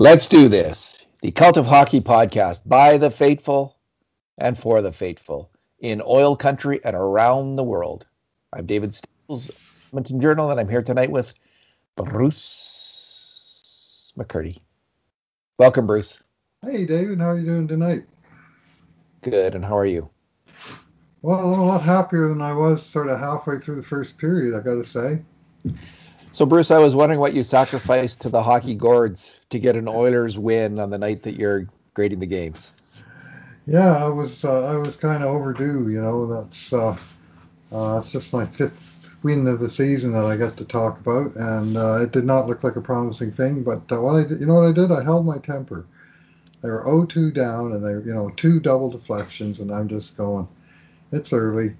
Let's do this. The Cult of Hockey podcast by the faithful and for the faithful in oil country and around the world. I'm David Staples, Edmonton Journal, and I'm here tonight with Bruce McCurdy. Welcome, Bruce. Hey, David. How are you doing tonight? Good. And how are you? Well, I'm a lot happier than I was sort of halfway through the first period, I got to say. So, Bruce, I was wondering what you sacrificed to the hockey gourds to get an Oilers win on the night that you're grading the games. Yeah, I was uh, I was kind of overdue. You know, that's uh, uh, that's just my fifth win of the season that I get to talk about, and uh, it did not look like a promising thing. But uh, what I did, you know what I did? I held my temper. They were 0-2 down, and they you know two double deflections, and I'm just going. It's early.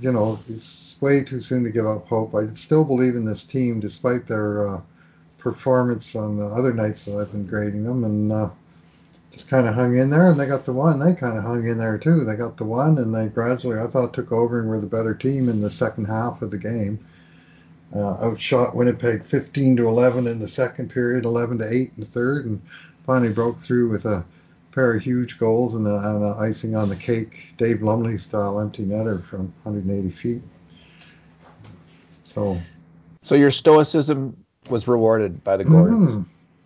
You know, it's way too soon to give up hope. I still believe in this team, despite their uh, performance on the other nights that I've been grading them, and uh, just kind of hung in there. And they got the one. They kind of hung in there too. They got the one, and they gradually, I thought, took over and were the better team in the second half of the game. Uh, outshot Winnipeg 15 to 11 in the second period, 11 to 8 in the third, and finally broke through with a pair of huge goals and, a, and a icing on the cake, Dave Lumley style empty netter from 180 feet. So, so your stoicism was rewarded by the Gordons. Mm-hmm.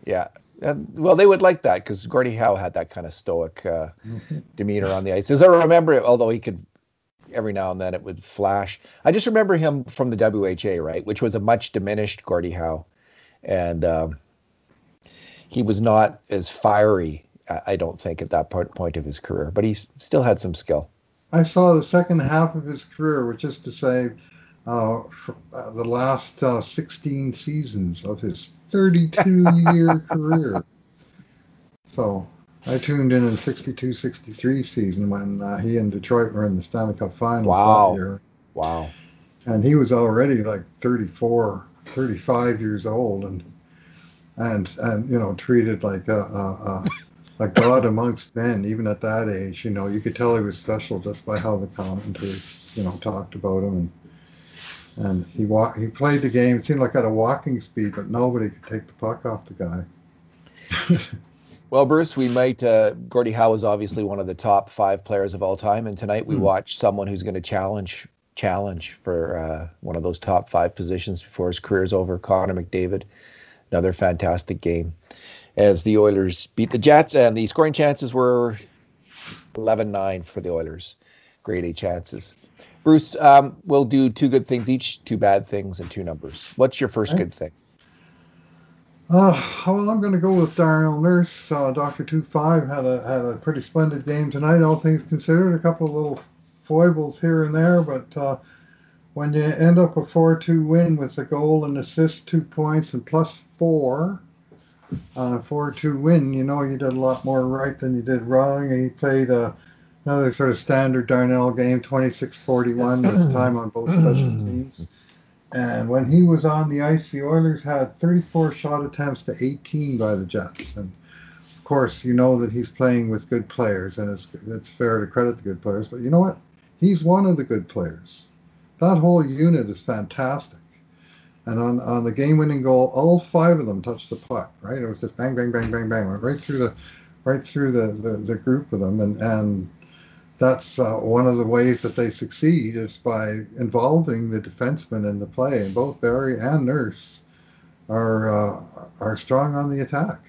Yeah. And, well, they would like that because Gordie Howe had that kind of stoic uh, mm-hmm. demeanor on the ice. As I remember it, although he could every now and then it would flash. I just remember him from the WHA, right, which was a much diminished Gordie Howe, and um, he was not as fiery I don't think at that point point of his career, but he still had some skill. I saw the second half of his career, which is to say, uh, uh, the last uh, 16 seasons of his 32 year career. So I tuned in in the 62 63 season when uh, he and Detroit were in the Stanley Cup Finals wow. that year. Wow. And he was already like 34, 35 years old and and and you know treated like a, a, a god amongst men, even at that age. You know, you could tell he was special just by how the commentators, you know, talked about him. And, and he walked, he played the game. It seemed like at a walking speed, but nobody could take the puck off the guy. well, Bruce, we might. Uh, Gordie Howe is obviously one of the top five players of all time, and tonight we mm. watch someone who's going to challenge challenge for uh, one of those top five positions before his career is over. Connor McDavid, another fantastic game as the Oilers beat the Jets, and the scoring chances were 11-9 for the Oilers. Grade A chances. Bruce, um, we'll do two good things each, two bad things, and two numbers. What's your first good thing? Uh, well, I'm going to go with Darnell Nurse. Uh, Doctor Two Five had a had a pretty splendid game tonight, all things considered. A couple of little foibles here and there, but uh, when you end up a four-two win with a goal and assist, two points, and plus four, on a 4-2 win, you know you did a lot more right than you did wrong. And he played a, another sort of standard Darnell game, 26-41 with time on both special teams. And when he was on the ice, the Oilers had 34 shot attempts to 18 by the Jets. And of course, you know that he's playing with good players, and it's it's fair to credit the good players. But you know what? He's one of the good players. That whole unit is fantastic. And on, on the game-winning goal, all five of them touched the puck. Right, it was just bang, bang, bang, bang, bang, went right through the, right through the, the, the group of them. And and that's uh, one of the ways that they succeed is by involving the defensemen in the play. And both Barrie and Nurse are uh, are strong on the attack.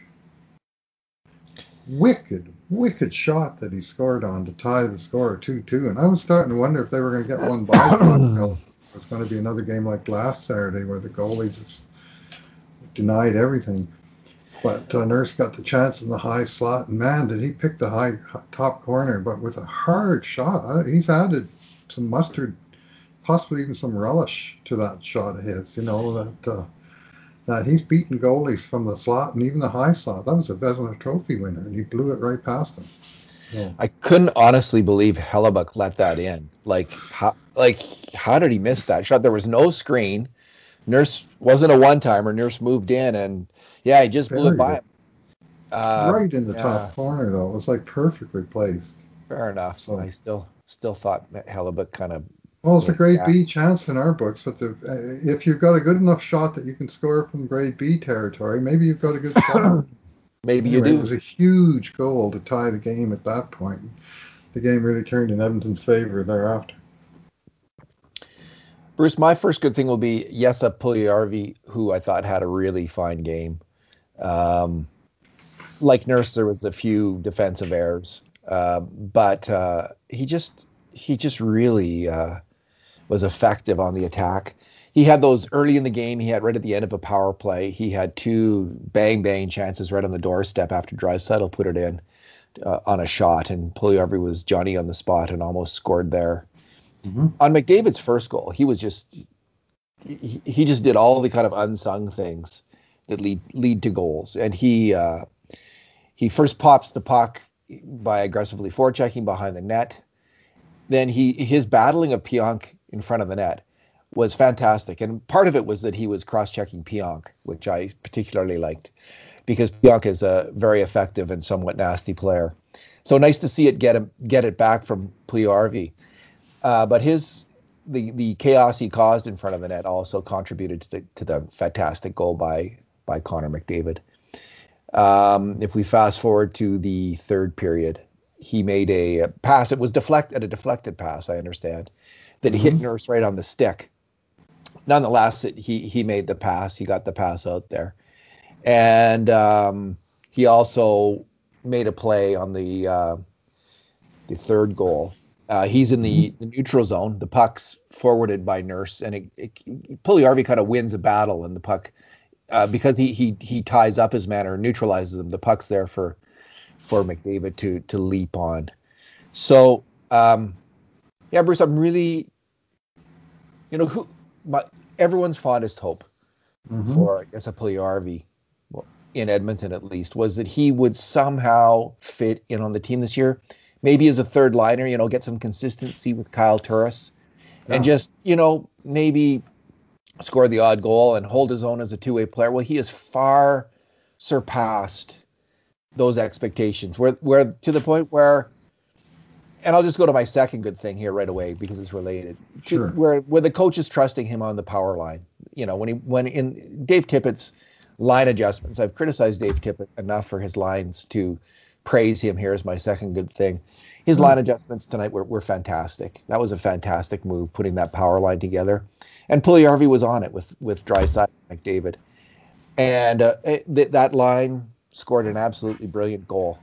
Wicked, wicked shot that he scored on to tie the score 2-2. And I was starting to wonder if they were going to get one by it's going to be another game like last Saturday where the goalie just denied everything. But uh, Nurse got the chance in the high slot, and man, did he pick the high top corner! But with a hard shot, he's added some mustard, possibly even some relish to that shot of his. You know that uh, that he's beaten goalies from the slot and even the high slot. That was a Vezina Trophy winner, and he blew it right past him. Yeah. I couldn't honestly believe Hellebuyck let that in. Like how like how did he miss that shot? There was no screen. Nurse wasn't a one timer. Nurse moved in and yeah, he just blew it by him. Uh, right in the yeah. top corner though. It was like perfectly placed. Fair enough. So I still still thought Hellebuyck kind of well, it's a grade B chance in our books, but the, uh, if you've got a good enough shot that you can score from grade B territory, maybe you've got a good shot. maybe anyway, you do. It was a huge goal to tie the game at that point. The game really turned in Edmonton's favor thereafter. Bruce, my first good thing will be Jesse Puljujarvi, who I thought had a really fine game. Um, like Nurse, there was a few defensive errors, uh, but uh, he just he just really uh, was effective on the attack. He had those early in the game. He had right at the end of a power play. He had two bang bang chances right on the doorstep after Draisaitl put it in uh, on a shot, and Puljujarvi was Johnny on the spot and almost scored there. Mm-hmm. On McDavid's first goal, he was just he, he just did all the kind of unsung things that lead lead to goals, and he uh, he first pops the puck by aggressively forechecking behind the net. Then he his battling of Pionk in front of the net was fantastic, and part of it was that he was cross-checking Pionk, which I particularly liked because Pionk is a very effective and somewhat nasty player. So nice to see it get him get it back from Puljujarvi. Uh, but his the the chaos he caused in front of the net also contributed to the to the fantastic goal by by Connor McDavid. Um, if we fast forward to the third period, he made a pass. It was deflected, a deflected pass, I understand, that mm-hmm. hit Nurse right on the stick. Nonetheless, it, he he made the pass. He got the pass out there, and um, he also made a play on the uh, the third goal uh, he's in the, mm-hmm. the, neutral zone. The puck's forwarded by Nurse, and it, it, Puljujarvi kind of wins a battle, and the puck uh, because he he he ties up his man or neutralizes him. The puck's there for for McDavid to to leap on. So um, yeah, Bruce, I'm really, you know, who my everyone's fondest hope mm-hmm. for I guess a Puljujarvi in Edmonton at least was that he would somehow fit in on the team this year maybe as a third liner, you know, get some consistency with Kyle Turris yeah. and just, you know, maybe score the odd goal and hold his own as a two-way player. Well, he has far surpassed those expectations. Where where to the point where and I'll just go to my second good thing here right away because it's related. Sure. where where the coach is trusting him on the power line. You know, when he when in Dave Tippett's line adjustments, I've criticized Dave Tippett enough for his lines to praise him here as my second good thing. His line adjustments tonight were, were fantastic. That was a fantastic move, putting that power line together. And Puljujarvi was on it with with Draisaitl McDavid, and uh, th- that line scored an absolutely brilliant goal.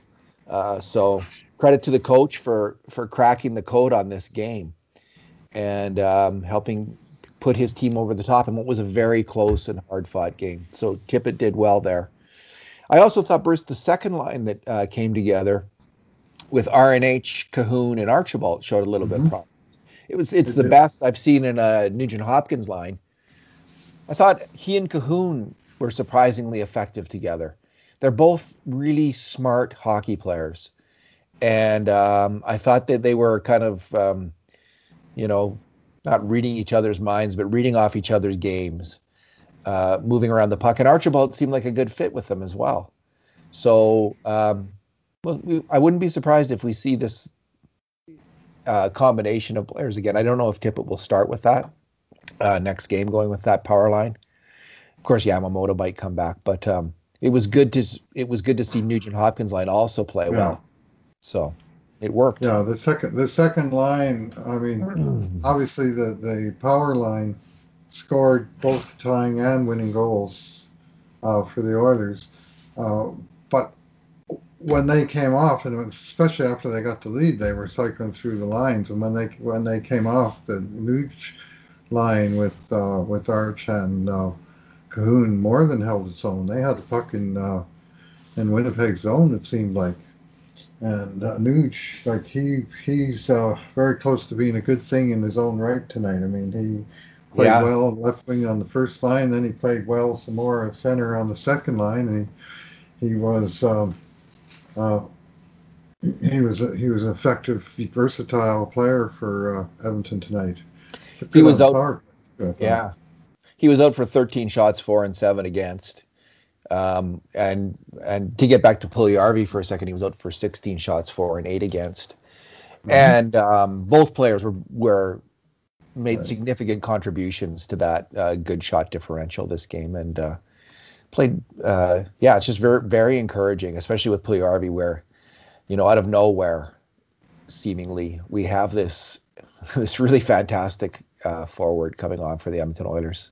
Uh, so credit to the coach for for cracking the code on this game and um, helping put his team over the top in what was a very close and hard fought game. So Tippett did well there. I also thought Bruce, the second line that uh, came together with RNH, Kahun, and Archibald showed a little mm-hmm. bit promise. It was it's the best I've seen in a Nugent Hopkins line. I thought he and Kahun were surprisingly effective together. They're both really smart hockey players, and um, I thought that they were kind of, um, you know, not reading each other's minds, but reading off each other's games uh, moving around the puck. And Archibald seemed like a good fit with them as well. So, um, well, we, I wouldn't be surprised if we see this uh, combination of players again. I don't know if Tippett will start with that uh, next game, going with that power line. Of course, Yamamoto might come back, but um, it was good to it was good to see Nugent Hopkins line also play yeah. well. So it worked. Yeah, the second the second line. I mean, mm. obviously the the power line scored both tying and winning goals uh, for the Oilers. Uh, but when they came off, and especially after they got the lead, they were cycling through the lines. And when they when they came off the Nuge line with uh, with Arch and uh, Kahun, more than held its own. They had the fucking uh, in Winnipeg zone. It seemed like. And uh, Nuge, like he he's uh, very close to being a good thing in his own right tonight. I mean, he played yeah. well left wing on the first line. Then he played well some more at center on the second line, and he he was um, uh, he was a, he was an effective, versatile player for uh, Edmonton tonight. He was out. yeah, he was out for 13 shots, four and seven against. Um, and and to get back to Puljujarvi for a second, he was out for 16 shots, for and eight against. Mm-hmm. And um, both players were were made right. significant contributions to that uh, good shot differential this game. And uh, played. Uh, yeah, it's just very very encouraging, especially with Puljujarvi, where you know out of nowhere, seemingly we have this this really fantastic uh, forward coming on for the Edmonton Oilers.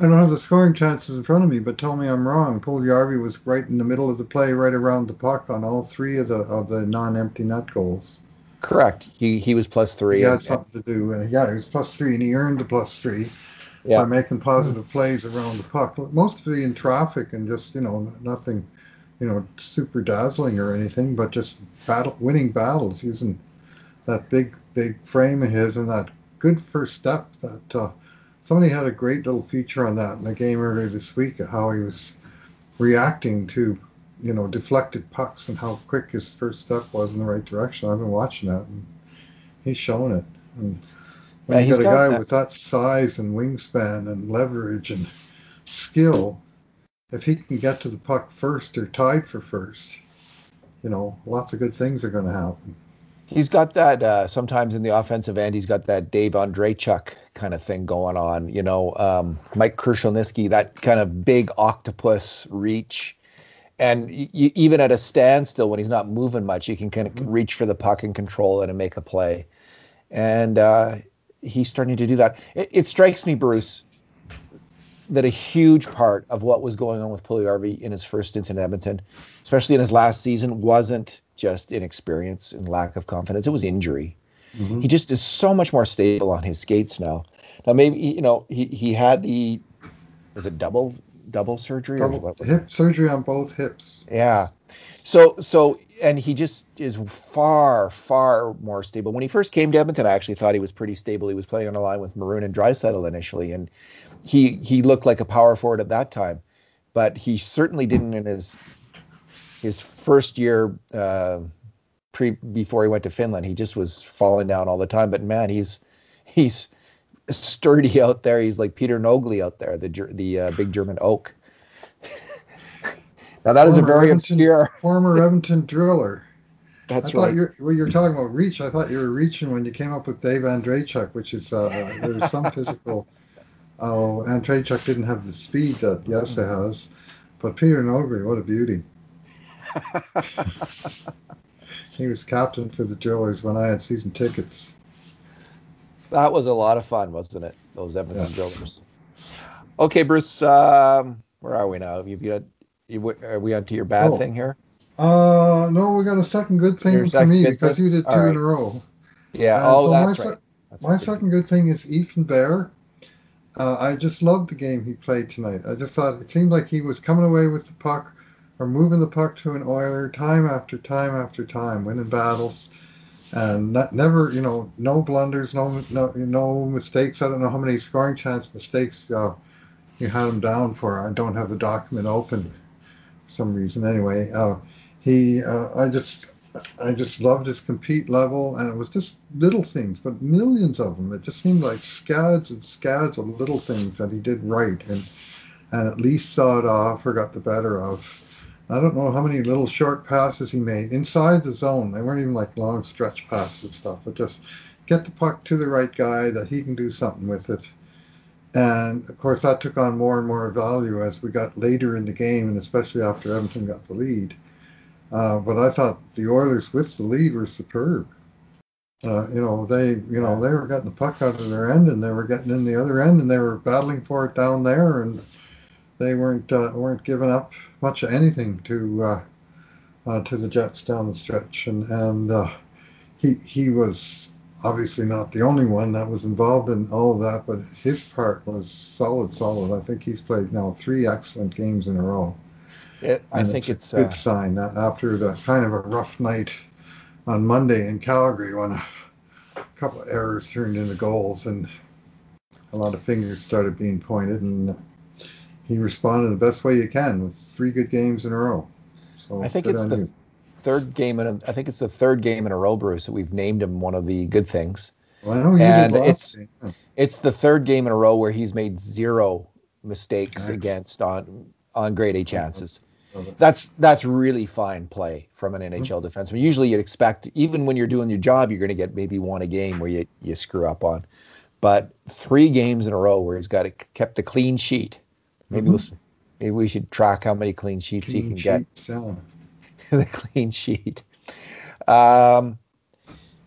I don't have the scoring chances in front of me, but tell me I'm wrong. Paul Puljujarvi was right in the middle of the play, right around the puck on all three of the of the non-empty net goals. Correct. He he was plus three. He had something to do. Uh, yeah, he was plus three, and he earned the plus three yeah. by making positive plays around the puck. Mostly in traffic and just you know nothing, you know, super dazzling or anything, but just battle winning battles using that big big frame of his and that good first step that. Uh, somebody had a great little feature on that in the game earlier this week of how he was reacting to you know deflected pucks and how quick his first step was in the right direction. I've been watching that and he's showing it. And when yeah, you got a guy that. with that size and wingspan and leverage and skill, if he can get to the puck first or tied for first, you know, lots of good things are going to happen. He's got that uh, sometimes in the offensive end. He's got that Dave Andreychuk kind of thing going on. You know, um, Mike Krushelnyski, that kind of big octopus reach. And y- even at a standstill, when he's not moving much, he can kind of mm-hmm. reach for the puck and control it and make a play. And uh, he's starting to do that. It, it, strikes me, Bruce, that a huge part of what was going on with Puljujarvi in his first stint in Edmonton, especially in his last season, wasn't just inexperience and lack of confidence. It was injury. Mm-hmm. He just is so much more stable on his skates now. Now maybe you know he he had the was it double double surgery double hip surgery on both hips. Yeah. So so and he just is far far more stable. When he first came to Edmonton, I actually thought he was pretty stable. He was playing on a line with Maroon and Draisaitl initially, and he he looked like a power forward at that time, but he certainly didn't in his his first year uh, pre before he went to Finland, he just was falling down all the time. But man, he's he's sturdy out there. He's like Peter Nogly out there, the the uh, big German oak. now that former is a very Edmonton, obscure former Edmonton driller. That's I right. You're, when you're talking about reach, I thought you were reaching when you came up with Dave Andreychuk, which is uh, there's some physical. Oh, Andreychuk didn't have the speed that Yessa has, but Peter Nogly, what a beauty. he was captain for the Drillers when I had season tickets. That was a lot of fun, wasn't it? Those Edmonton yeah. Drillers. Okay, Bruce. Um, where are we now? You've got. You, are we onto your bad oh. thing here? Uh, no, we got a second good thing for me because thing? you did two right. in a row. Yeah. Uh, oh, so that's my right. That's my second good thing is Ethan Bear. Uh, I just loved the game he played tonight. I just thought it seemed like he was coming away with the puck or moving the puck to an Oiler time after time after time, winning battles, and not, never, you know, no blunders, no, no, no mistakes. I don't know how many scoring chance mistakes uh, you had him down for. I don't have the document open for some reason. Anyway, uh, he, uh, I just, I just loved his compete level, and it was just little things, but millions of them. It just seemed like scads and scads of little things that he did right, and and at least saw it off or got the better of. I don't know how many little short passes he made inside the zone. They weren't even like long stretch passes and stuff, but just get the puck to the right guy that he can do something with it. And of course, that took on more and more value as we got later in the game, and especially after Edmonton got the lead. Uh, but I thought the Oilers with the lead were superb. Uh, you know, they, you know, they were getting the puck out of their end, and they were getting in the other end, and they were battling for it down there, and they weren't uh, weren't giving up much of anything to uh, uh, to the Jets down the stretch, and and uh, he he was obviously not the only one that was involved in all of that, but his part was solid, solid. I think he's played now three excellent games in a row. It, I think it's, it's a good uh, sign after the kind of a rough night on Monday in Calgary when a couple of errors turned into goals and a lot of fingers started being pointed and he responded the best way you can with three good games in a row. So I think it's the you. third game in a, I think it's the third game in a row, Bruce, that we've named him one of the good things. Well, I know you and did it's it's the third game in a row where he's made zero mistakes Thanks. against on on grade A chances. That's that's really fine play from an NHL mm-hmm. defenseman. Usually you'd expect even when you're doing your job, you're going to get maybe one a game where you, you screw up on. But three games in a row where he's got a, kept a clean sheet Maybe mm-hmm. we'll see. Maybe we should track how many clean sheets clean he can sheets, get. Yeah. the clean sheet. Um,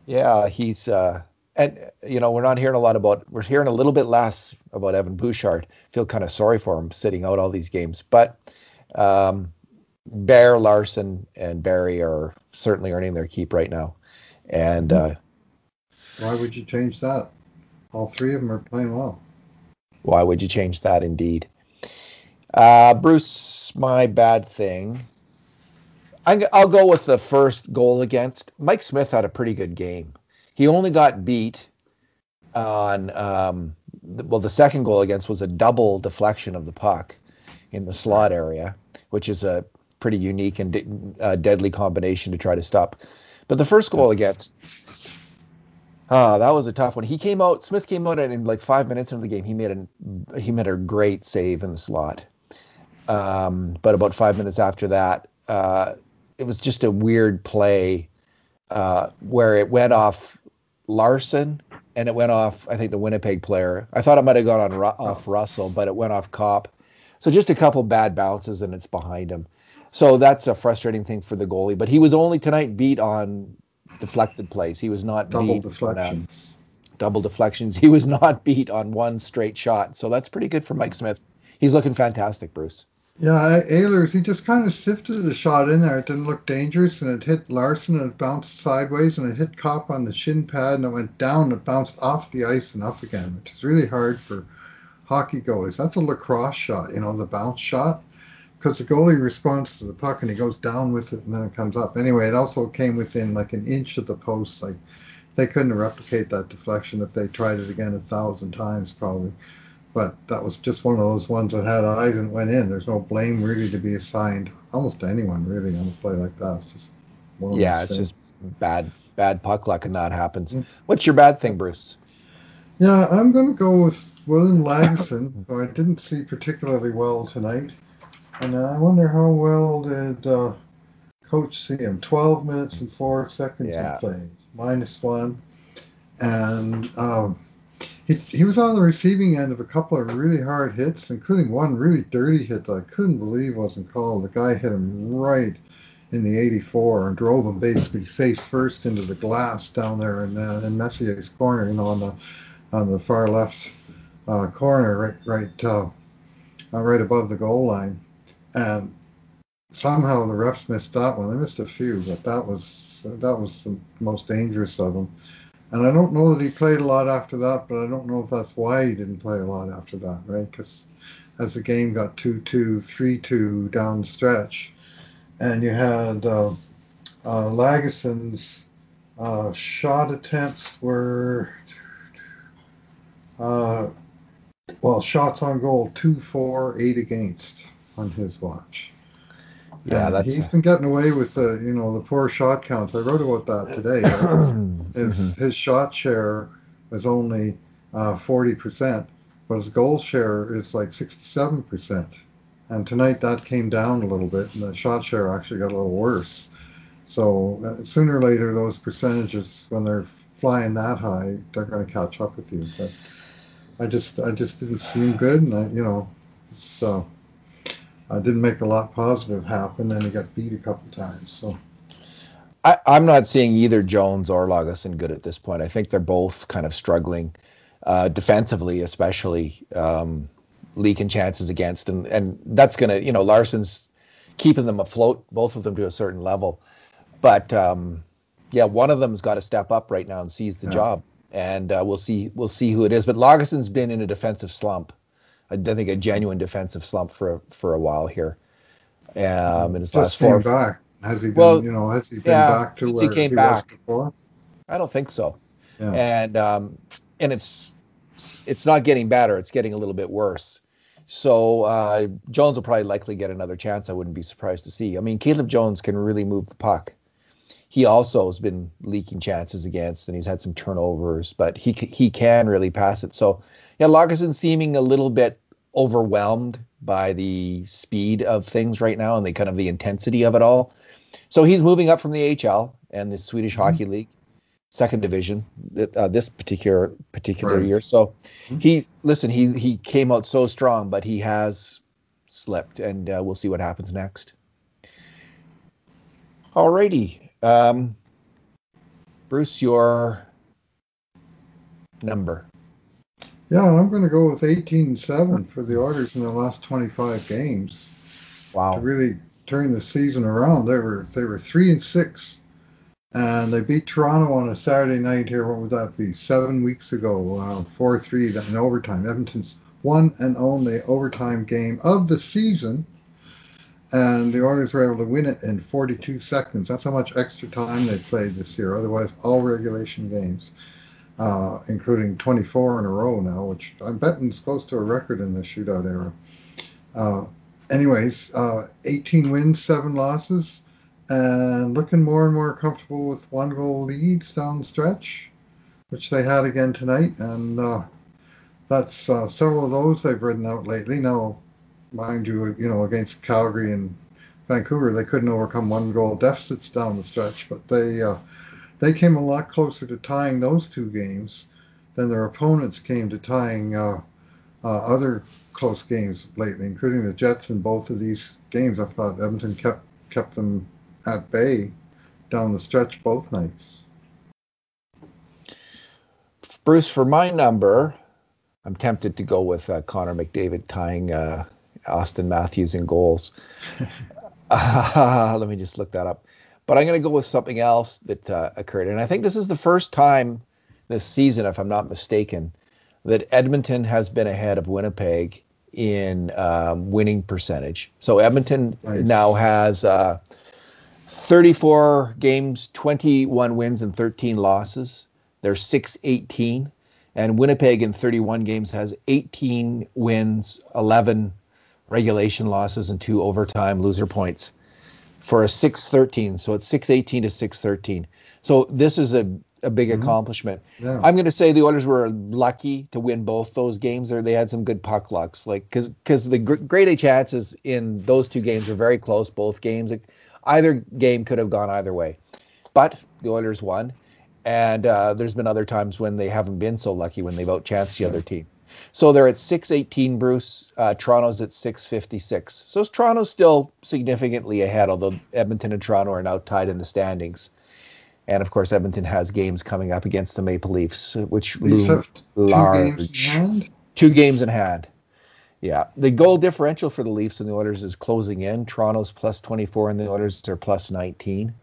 yeah, he's uh, and you know we're not hearing a lot about. We're hearing a little bit less about Evan Bouchard. Feel kind of sorry for him sitting out all these games, but um, Bear, Larsson and Barrie are certainly earning their keep right now. And uh, why would you change that? All three of them are playing well. Why would you change that? Indeed. Uh, Bruce, my bad thing. I, will go with the first goal against. Mike Smith had a pretty good game. He only got beat on, um, well, the second goal against was a double deflection of the puck in the slot area, which is a pretty unique and de- uh, deadly combination to try to stop. But the first goal against, ah, that was a tough one. He came out. Smith came out and in like five minutes into the game, he made a he made a great save in the slot. Um, but about five minutes after that, uh, it was just a weird play uh, where it went off Larsson and it went off I think the Winnipeg player. I thought it might have gone on off Russell, but it went off Copp. So just a couple bad bounces and it's behind him. So that's a frustrating thing for the goalie. But he was only tonight beat on deflected plays. He was not double beat deflections. On, double deflections. He was not beat on one straight shot. So that's pretty good for Mike Smith. He's looking fantastic, Bruce. Yeah, Ehlers, he just kind of sifted the shot in there. It didn't look dangerous, and it hit Larsson, and it bounced sideways, and it hit Copp on the shin pad, and it went down, and it bounced off the ice and up again, which is really hard for hockey goalies. That's a lacrosse shot, you know, the bounce shot because the goalie responds to the puck and he goes down with it and then it comes up. Anyway, it also came within like an inch of the post. Like they couldn't replicate that deflection if they tried it again a thousand times probably. But that was just one of those ones that had eyes and went in. There's no blame really to be assigned almost to anyone really on a play like that. It's just yeah, it's things. just bad bad puck luck and that happens. What's your bad thing, Bruce? Yeah, I'm going to go with William Lagesson, who I didn't see particularly well tonight. And I wonder how well did uh, Coach see him? 12 minutes and four seconds yeah. of play, minus one. And um, he, he was on the receiving end of a couple of really hard hits, including one really dirty hit that I couldn't believe wasn't called. The guy hit him right in the 84 and drove him basically face first into the glass down there in, uh, in Messier's corner, you know, on the on the far left uh, corner, right right uh, uh right above the goal line and somehow the refs missed that one. They missed a few, but that was that was the most dangerous of them. And I don't know that he played a lot after that, but I don't know if that's why he didn't play a lot after that, right? Because as the game got 2-2, 3-2 down the stretch, and you had uh, uh, uh, shot attempts were, uh, well, shots on goal, 2-4, 8 against on his watch. Yeah, and that's he's been getting away with the you know the poor shot counts. I wrote about that today. his mm-hmm. his shot share is only uh, forty uh, percent, but his goal share is like sixty-seven percent. And tonight that came down a little bit, and the shot share actually got a little worse. So uh, sooner or later, those percentages, when they're flying that high, they're going to catch up with you. But I just I just didn't seem good, and I you know so uh, didn't make a lot positive happen, and he got beat a couple times. So. I, am not seeing either Jones or Lagesson good at this point. I think they're both kind of struggling uh, defensively, especially um, leaking chances against, and and that's gonna, you know, Larsson's keeping them afloat, both of them to a certain level, but um, yeah, one of them's got to step up right now and seize the yeah. job, and uh, we'll see we'll see who it is. But Lagesson's been in a defensive slump I think a genuine defensive slump for for a while here. Um, in his Just last four. back. Has he been? Well, you know, has he been yeah, back to where he came he back before? I don't think so. Yeah. And um, and it's it's not getting better. It's getting a little bit worse. So uh, Jones will probably likely get another chance. I wouldn't be surprised to see. I mean, Caleb Jones can really move the puck. He also has been leaking chances against, and he's had some turnovers, but he he can really pass it. So yeah, Lagesson seeming a little bit overwhelmed by the speed of things right now and the kind of the intensity of it all. So he's moving up from the HL and the Swedish mm-hmm. Hockey League, second division, uh, this particular particular right. year. So mm-hmm. he listen, he he came out so strong, but he has slipped, and uh, we'll see what happens next. Alrighty, um, Bruce, your number. Yeah, I'm going to go with 18 7 for the Oilers in the last 25 games. Wow. To really turn the season around, they were they were three and six, and they beat Toronto on a Saturday night here. What would that be? Seven weeks ago, uh, four three in overtime. Edmonton's one and only overtime game of the season, and the Oilers were able to win it in 42 seconds. That's how much extra time they played this year. Otherwise, all regulation games. Uh, including 24 in a row now, which I'm betting is close to a record in the shootout era. Uh, anyways, uh, 18 wins, seven losses, and looking more and more comfortable with one goal leads down the stretch, which they had again tonight. And uh, that's uh, several of those they've ridden out lately. Now, mind you, you know, against Calgary and Vancouver, they couldn't overcome one goal deficits down the stretch, but they uh, they came a lot closer to tying those two games than their opponents came to tying uh, uh, other close games lately, including the Jets in both of these games. I thought Edmonton kept kept them at bay down the stretch both nights. Bruce, for my number, I'm tempted to go with uh, Connor McDavid tying uh, Austin Matthews in goals. let me just look that up. But I'm going to go with something else that uh, occurred. And I think this is the first time this season, if I'm not mistaken, that Edmonton has been ahead of Winnipeg in um, winning percentage. So Edmonton nice. now has uh, 34 games, 21 wins, and 13 losses. They're 6 18. And Winnipeg in 31 games has 18 wins, 11 regulation losses, and two overtime loser points for a 613. So it's 618 to 613. So this is a, a big mm-hmm. accomplishment. Yeah. I'm going to say the Oilers were lucky to win both those games. Or they had some good puck lucks, like because because the gr- grade A chances in those two games were very close. Both games, either game could have gone either way, but the Oilers won. And uh, there's been other times when they haven't been so lucky when they've outchanced the other team. So they're at 618, Bruce. Uh, Toronto's at 656. So Toronto's still significantly ahead, although Edmonton and Toronto are now tied in the standings. And of course, Edmonton has games coming up against the Maple Leafs, which loom large. Games two games in hand. Yeah, the goal differential for the Leafs and the Oilers is closing in. Toronto's plus 24 and the Oilers are plus 19.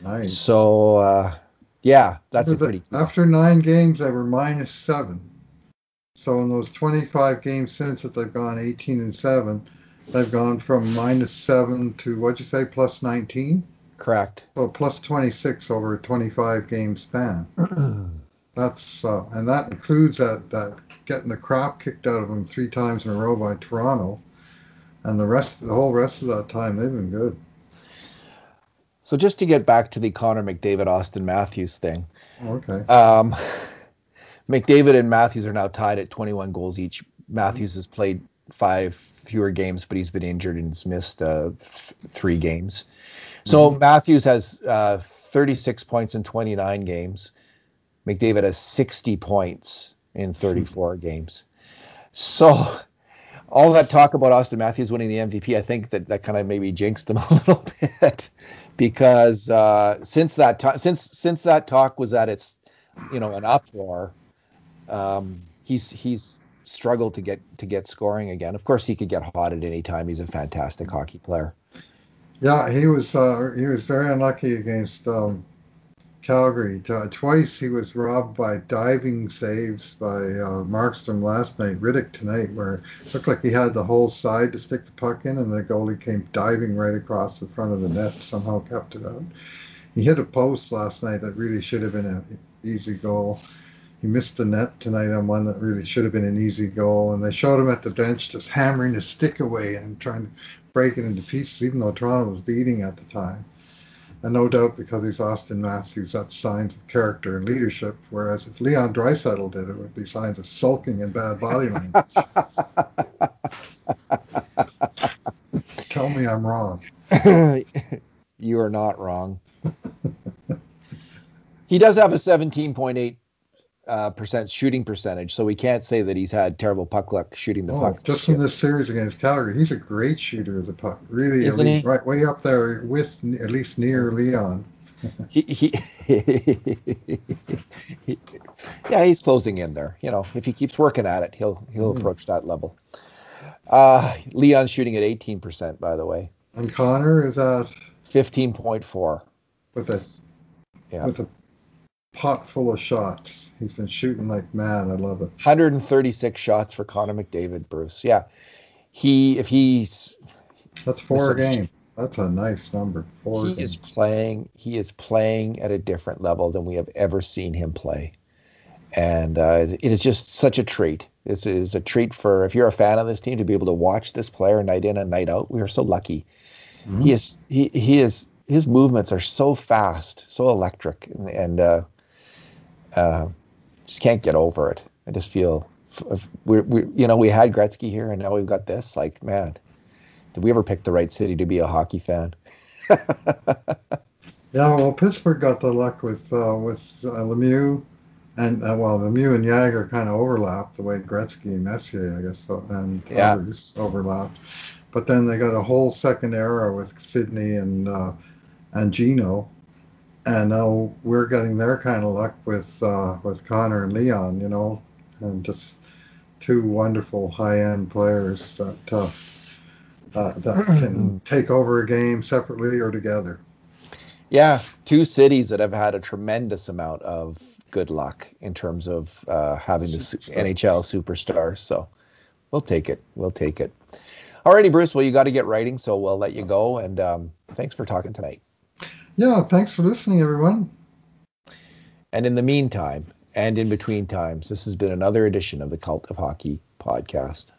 Nice. So, uh, yeah, that's after pretty. After nine games, they were minus seven. So in those 25 games since that they've gone 18 and 7, they've gone from minus 7 to what'd you say plus 19? Correct. So plus 26 over a 25 game span. That's uh, and that includes that that getting the crap kicked out of them three times in a row by Toronto, and the rest the whole rest of that time they've been good. So just to get back to the Connor McDavid Austin Matthews thing. Okay. Um, McDavid and Matthews are now tied at 21 goals each. Matthews has played five fewer games, but he's been injured and has missed uh, th- three games. So mm-hmm. Matthews has uh, 36 points in 29 games. McDavid has 60 points in 34 mm-hmm. games. So all that talk about Austin Matthews winning the MVP, I think that that kind of maybe jinxed him a little bit because uh, since that since since that talk was at its you know an uproar, um, he's he's struggled to get to get scoring again. Of course, he could get hot at any time. He's a fantastic hockey player. Yeah, he was uh, he was very unlucky against um, Calgary. twice he was robbed by diving saves by uh, Markstrom last night. Rittich tonight, where it looked like he had the whole side to stick the puck in, and the goalie came diving right across the front of the net. Somehow kept it out. He hit a post last night that really should have been an easy goal he missed the net tonight on one that really should have been an easy goal. And they showed him at the bench just hammering his stick away and trying to break it into pieces, even though Toronto was leading at the time. And no doubt because he's Austin Matthews, that's signs of character and leadership. Whereas if Leon Draisaitl did it, it would be signs of sulking and bad body language. Tell me I'm wrong. you are not wrong. he does have a 17.8 uh, percent shooting percentage, so we can't say that he's had terrible puck luck shooting the Oh, puck. just in this series against Calgary, he's a great shooter of the puck. Really, Isn't elite, he? right way up there with at least near Leon. he, he, yeah, he's closing in there. You know, if he keeps working at it, he'll he'll Mhm. approach that level. Uh, Leon's shooting at 18%, by the way, And Connor is at 15.4. with a Yeah. with a pot full of shots. He's been shooting like mad. I love it. 136 shots for Connor McDavid, Bruce. Yeah, he if he's That's four a game. That's a nice number. Four he games. is playing he is playing at a different level than we have ever seen him play and uh, it is just such a treat it is a treat for if you're a fan of this team to be able to watch this player night in and night out we are so lucky Mhm. he is he, he is his movements are so fast so electric and, and uh, uh, just can't get over it i just feel we we you know we had gretzky here and now we've got this like man did we ever pick the right city to be a hockey fan Yeah, well, Pittsburgh got the luck with uh, with uh, Lemieux, and uh, well, Lemieux and Jagr kind of overlapped the way Gretzky and Messier, I guess, so, and Yeah. others overlapped. But then they got a whole second era with Sidney and uh, and Geno, and now we're getting their kind of luck with uh, with Connor and Leon, you know, and just two wonderful high end players that uh, uh, that can take over a game separately or together. Yeah, two cities that have had a tremendous amount of good luck in terms of uh, having the. NHL superstars. So we'll take it. We'll take it. Alrighty, Bruce. Well, you got to get writing, so we'll let you go. And um, thanks for talking tonight. Yeah, thanks for listening, everyone. And in the meantime, and in between times, this has been another edition of the Cult of Hockey podcast.